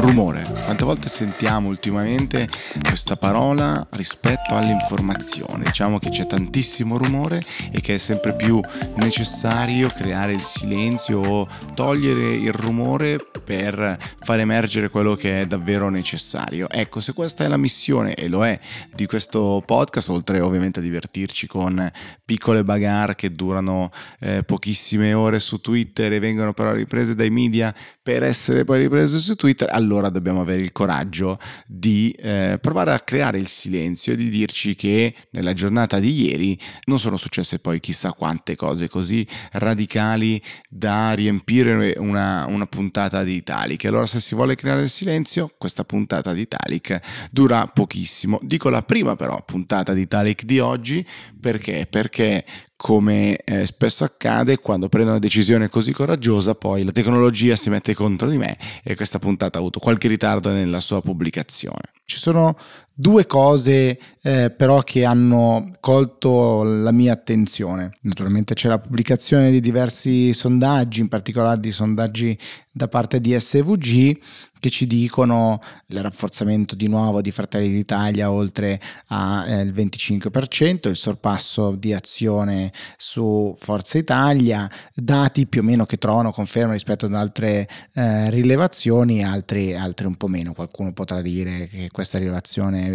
Rumore. Quante volte sentiamo ultimamente questa parola rispetto all'informazione? Diciamo che c'è tantissimo rumore e che è sempre più necessario creare il silenzio o togliere il rumore per far emergere quello che è davvero necessario. Ecco, se questa è la missione e lo è di questo podcast, oltre ovviamente a divertirci con piccole bagarre che durano eh, pochissime ore su Twitter e vengono però riprese dai media per essere poi riprese su Twitter, allora dobbiamo avere il coraggio di eh, provare a creare il silenzio e di dirci che nella giornata di ieri non sono successe poi chissà quante cose così radicali da riempire una, una puntata di Italic. Allora se si vuole creare il silenzio, questa puntata di Italic dura pochissimo. Dico la prima però puntata di Italic di oggi perché? Perché come eh, spesso accade quando prendo una decisione così coraggiosa, poi la tecnologia si mette contro di me e questa puntata ha avuto qualche ritardo nella sua pubblicazione. Ci sono due cose eh, però che hanno colto la mia attenzione. Naturalmente c'è la pubblicazione di diversi sondaggi, in particolare di sondaggi da parte di SVG che ci dicono il rafforzamento di nuovo di Fratelli d'Italia oltre al eh, 25%, il sorpasso di azione su Forza Italia, dati più o meno che trovano conferma rispetto ad altre eh, rilevazioni, altri, altri un po' meno. Qualcuno potrà dire che questa rilevazione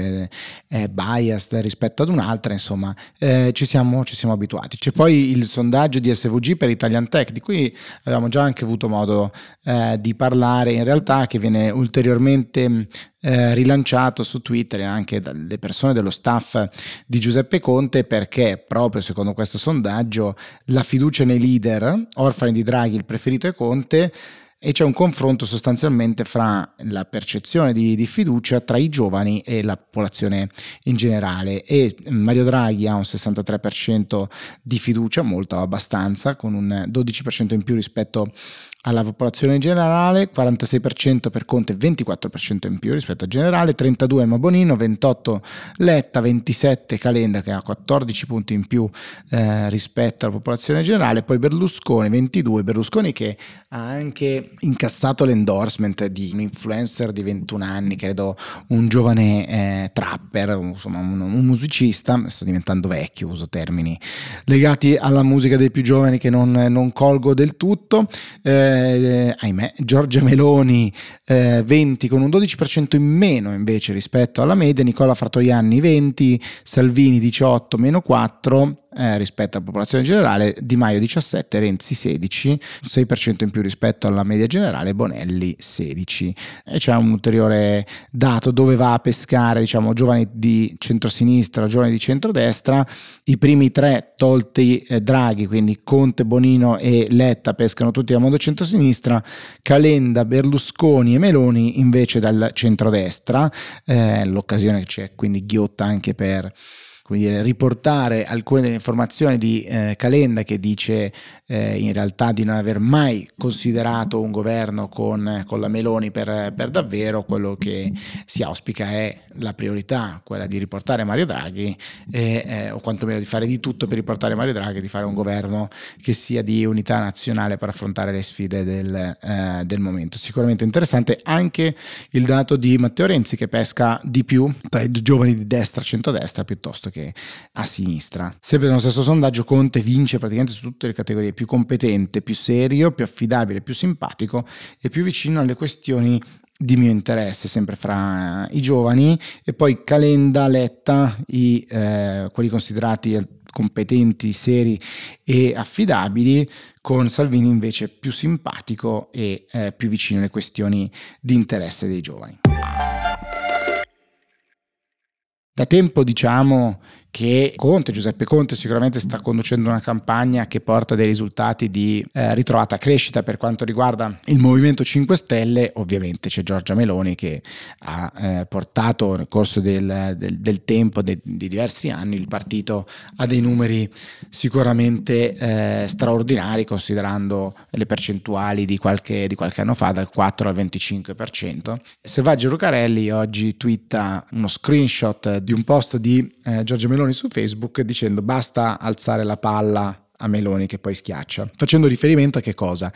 è biased rispetto ad un'altra, insomma eh, ci, siamo, ci siamo abituati. C'è poi il sondaggio di SVG per Italian Tech, di cui avevamo già anche avuto modo eh, di parlare in realtà, che viene ulteriormente eh, rilanciato su Twitter anche dalle persone dello staff di Giuseppe Conte perché proprio secondo questo sondaggio la fiducia nei leader, orfani di Draghi, il preferito è Conte, e c'è un confronto sostanzialmente fra la percezione di, di, fiducia tra i giovani e la popolazione in generale. E Mario Draghi ha un 63% di fiducia, molto abbastanza, con un 12% in più rispetto alla popolazione in generale, 46% per Conte, 24% in più rispetto al generale, 32 Mabonino, 28 Letta, 27 Calenda che ha 14 punti in più eh, rispetto alla popolazione generale, poi Berlusconi 22, Berlusconi che ha anche incassato l'endorsement di un influencer di 21 anni, credo un giovane eh, trapper, insomma un, un, musicista, sto diventando vecchio, uso termini legati alla musica dei più giovani che non, non colgo del tutto. Eh, eh, ahimè, Giorgia Meloni eh, 20 con un 12% in meno invece rispetto alla media, Nicola Fratoianni 20, Salvini 18 meno 4, eh, rispetto alla popolazione generale, Di Maio 17, Renzi 16, 6% in più rispetto alla media generale, Bonelli 16. E c'è un ulteriore dato dove va a pescare, diciamo, giovani di centrosinistra, giovani di centrodestra, i primi tre tolti eh, Draghi, quindi Conte, Bonino e Letta pescano tutti dal mondo centrosinistra, Calenda, Berlusconi e Meloni invece dal centrodestra, eh, l'occasione c'è quindi ghiotta anche per dire, riportare alcune delle informazioni di eh, Calenda che dice eh, in realtà di non aver mai considerato un governo con, con la Meloni per, per, davvero, quello che si auspica è la priorità, quella di riportare Mario Draghi eh, o quantomeno di fare di tutto per riportare Mario Draghi, di fare un governo che sia di unità nazionale per affrontare le sfide del, eh, del momento. Sicuramente interessante anche il dato di Matteo Renzi che pesca di più tra i giovani di destra, centrodestra piuttosto che a sinistra. Sempre nello stesso sondaggio Conte vince praticamente su tutte le categorie, più competente, più serio, più affidabile, più simpatico e più vicino alle questioni di mio interesse, sempre fra i giovani, e poi Calenda, Letta, i, eh, quelli considerati competenti, seri e affidabili, con Salvini invece più simpatico e eh, più vicino alle questioni di interesse dei giovani. Da tempo diciamo che Conte, Giuseppe Conte sicuramente sta conducendo una campagna che porta dei risultati di eh, ritrovata crescita per quanto riguarda il Movimento 5 Stelle, ovviamente c'è Giorgia Meloni che ha eh, portato nel corso del, del, del tempo, de, di diversi anni, il partito a dei numeri sicuramente eh, straordinari considerando le percentuali di qualche, di qualche anno fa, dal 4 al 25%. Selvaggio Lucarelli oggi twitta uno screenshot di un post di eh, Giorgia Meloni Meloni su Facebook dicendo basta alzare la palla a Meloni che poi schiaccia, facendo riferimento a che cosa?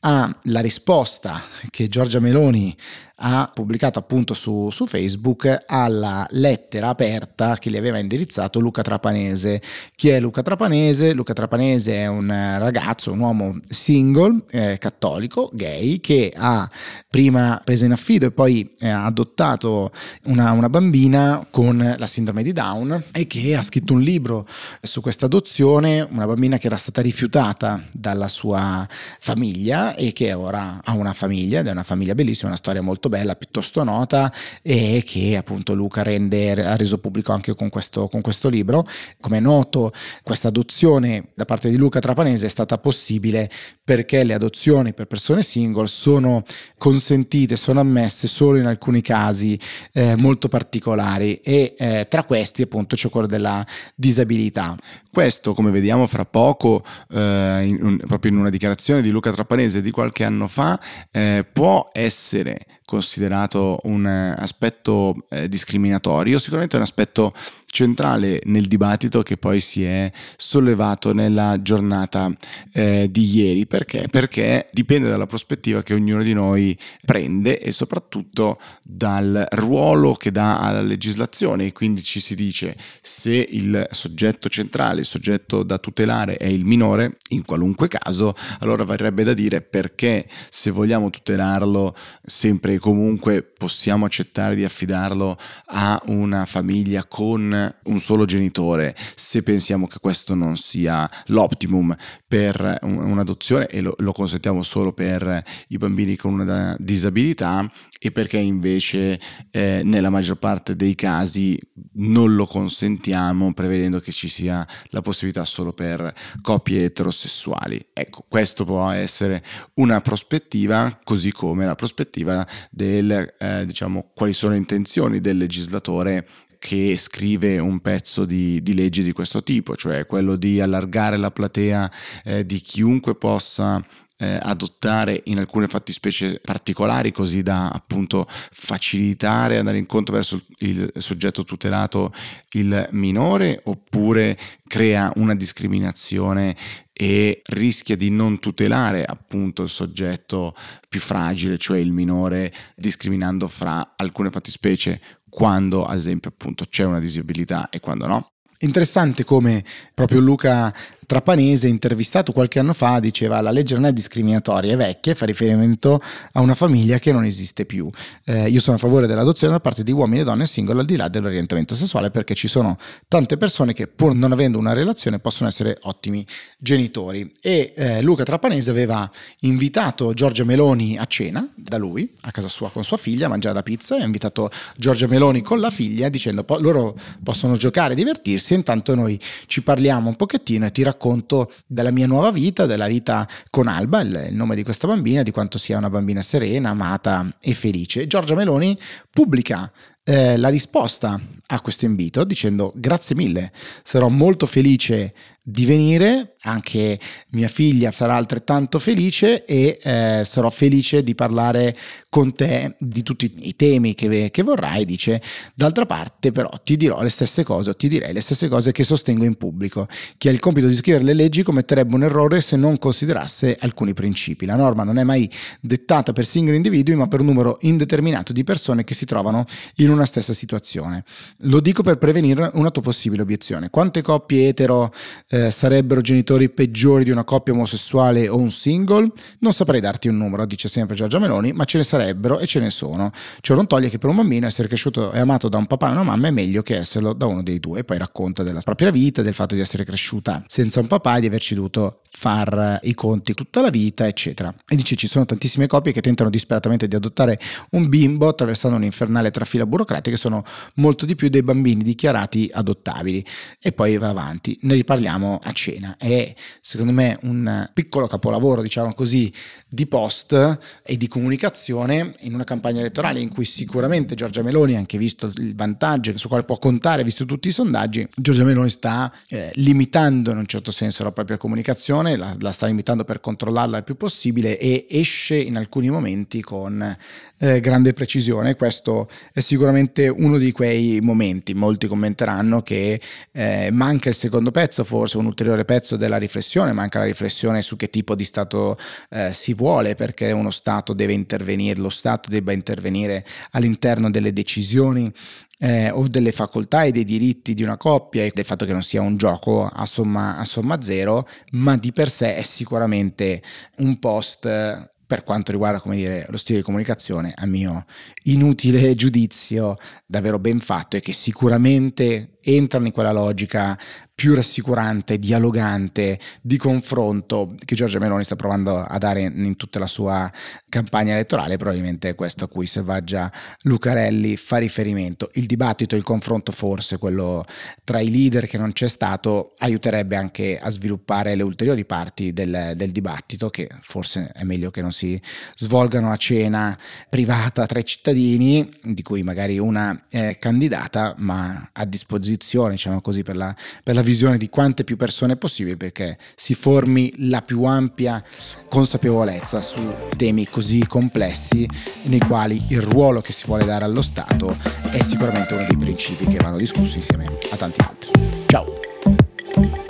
alla risposta che Giorgia Meloni ha pubblicato appunto su, su, Facebook alla lettera aperta che gli aveva indirizzato Luca Trapanese. Chi è Luca Trapanese? Luca Trapanese è un ragazzo, un uomo single, eh, cattolico, gay, che ha prima preso in affido e poi eh, adottato una, una bambina con la sindrome di Down e che ha scritto un libro su questa adozione, una bambina che era stata rifiutata dalla sua famiglia e che ora ha una famiglia ed è una famiglia bellissima, una storia molto bella, piuttosto nota e che appunto Luca rende, ha reso pubblico anche con questo, con questo libro. Come è noto, questa adozione da parte di Luca Trapanese è stata possibile perché le adozioni per persone single sono consentite, sono ammesse solo in alcuni casi eh, molto particolari e eh, tra questi appunto c'è quello della disabilità. Questo, come vediamo fra poco, eh, in un, proprio in una dichiarazione di Luca Trapanese di qualche anno fa, eh, può essere considerato un aspetto eh, discriminatorio, sicuramente è un aspetto centrale nel dibattito che poi si è sollevato nella giornata eh, di ieri. Perché? Perché dipende dalla prospettiva che ognuno di noi prende e soprattutto dal ruolo che dà alla legislazione. quindi ci si dice se il soggetto centrale, il soggetto da tutelare è il minore, in qualunque caso, allora varrebbe da dire perché se vogliamo tutelarlo sempre e comunque possiamo accettare di affidarlo a una famiglia con un solo genitore se pensiamo che questo non sia l'optimum per un'adozione e lo, lo consentiamo solo per i bambini con una disabilità e perché invece eh, nella maggior parte dei casi non lo consentiamo prevedendo che ci sia la possibilità solo per coppie eterosessuali. Ecco, questo può essere una prospettiva, così come la prospettiva del eh, diciamo quali sono le intenzioni del legislatore che scrive un pezzo di, di, legge di questo tipo, cioè quello di allargare la platea eh, di chiunque possa eh, adottare in alcune fattispecie particolari così da appunto facilitare andare incontro verso il soggetto tutelato il minore oppure crea una discriminazione e rischia di non tutelare appunto il soggetto più fragile, cioè il minore, discriminando fra alcune fattispecie quando ad esempio appunto c'è una disabilità e quando no. Interessante come proprio Luca Trapanese, intervistato qualche anno fa, diceva la legge non è discriminatoria, è vecchia e fa riferimento a una famiglia che non esiste più. Eh, io sono a favore dell'adozione da parte di uomini e donne singole al di là dell'orientamento sessuale perché ci sono tante persone che pur non avendo una relazione possono essere ottimi genitori. E eh, Luca Trapanese aveva invitato Giorgia Meloni a cena da lui, a casa sua con sua figlia, a mangiare la pizza e ha invitato Giorgia Meloni con la figlia dicendo loro possono giocare, divertirsi, intanto noi ci parliamo un pochettino e ti raccontiamo racconto della mia nuova vita, della vita con Alba, il, il nome di questa bambina, di quanto sia una bambina serena, amata e felice. Giorgia Meloni pubblica eh, la risposta a questo invito dicendo grazie mille, sarò molto felice di venire, anche mia figlia sarà altrettanto felice e eh, sarò felice di parlare con te di tutti i temi che, che, vorrai, dice, d'altra parte però ti dirò le stesse cose, ti direi le stesse cose che sostengo in pubblico. Chi ha il compito di scrivere le leggi commetterebbe un errore se non considerasse alcuni principi. La norma non è mai dettata per singoli individui, ma per un numero indeterminato di persone che si trovano in una stessa situazione. Lo dico per prevenire una tua possibile obiezione. Quante coppie etero eh, sarebbero genitori peggiori di una coppia omosessuale o un single? Non saprei darti un numero, dice sempre Giorgia Meloni, ma ce ne sarebbero e ce ne sono. Ciò non toglie che per un bambino essere cresciuto e amato da un papà e una mamma è meglio che esserlo da uno dei due. E poi racconta della propria vita, del fatto di essere cresciuta senza un papà e di averci dovuto far i conti tutta la vita, eccetera. E dice ci sono tantissime coppie che tentano disperatamente di adottare un bimbo attraversando un'infernale trafila burocratica che sono molto di più dei bambini dichiarati adottabili. E poi va avanti, ne riparliamo a cena. È secondo me un piccolo capolavoro, diciamo così, di post e di comunicazione in una campagna elettorale in cui sicuramente Giorgia Meloni, anche visto il vantaggio su quale può contare, visto tutti i sondaggi, Giorgia Meloni sta eh, limitando in un certo senso la propria comunicazione informazione, la, la, sta limitando per controllarla il più possibile e esce in alcuni momenti con eh, grande precisione. Questo è sicuramente uno di quei momenti. Molti commenteranno che eh, manca il secondo pezzo, forse un ulteriore pezzo della riflessione, manca la riflessione su che tipo di Stato eh, si vuole, perché uno Stato deve intervenire, lo Stato debba intervenire all'interno delle decisioni eh, o delle facoltà e dei diritti di una coppia e del fatto che non sia un gioco a somma, a somma zero, ma di per sé è sicuramente un post per quanto riguarda dire, lo stile di comunicazione, a mio inutile giudizio, davvero ben fatto e che sicuramente entrano in quella logica più rassicurante, dialogante, di confronto che Giorgia Meloni sta provando a dare in tutta la sua campagna elettorale, probabilmente è questo a cui Selvaggia Lucarelli fa riferimento. Il dibattito, il confronto forse, quello tra i leader che non c'è stato, aiuterebbe anche a sviluppare le ulteriori parti del, del dibattito, che forse è meglio che non si svolgano a cena privata tra i cittadini, di cui magari una è candidata, ma a disposizione, diciamo così, per la, per la visione di quante più persone possibili perché si formi la più ampia consapevolezza su temi così complessi nei quali il ruolo che si vuole dare allo Stato è sicuramente uno dei principi che vanno discussi insieme a tanti altri. Ciao!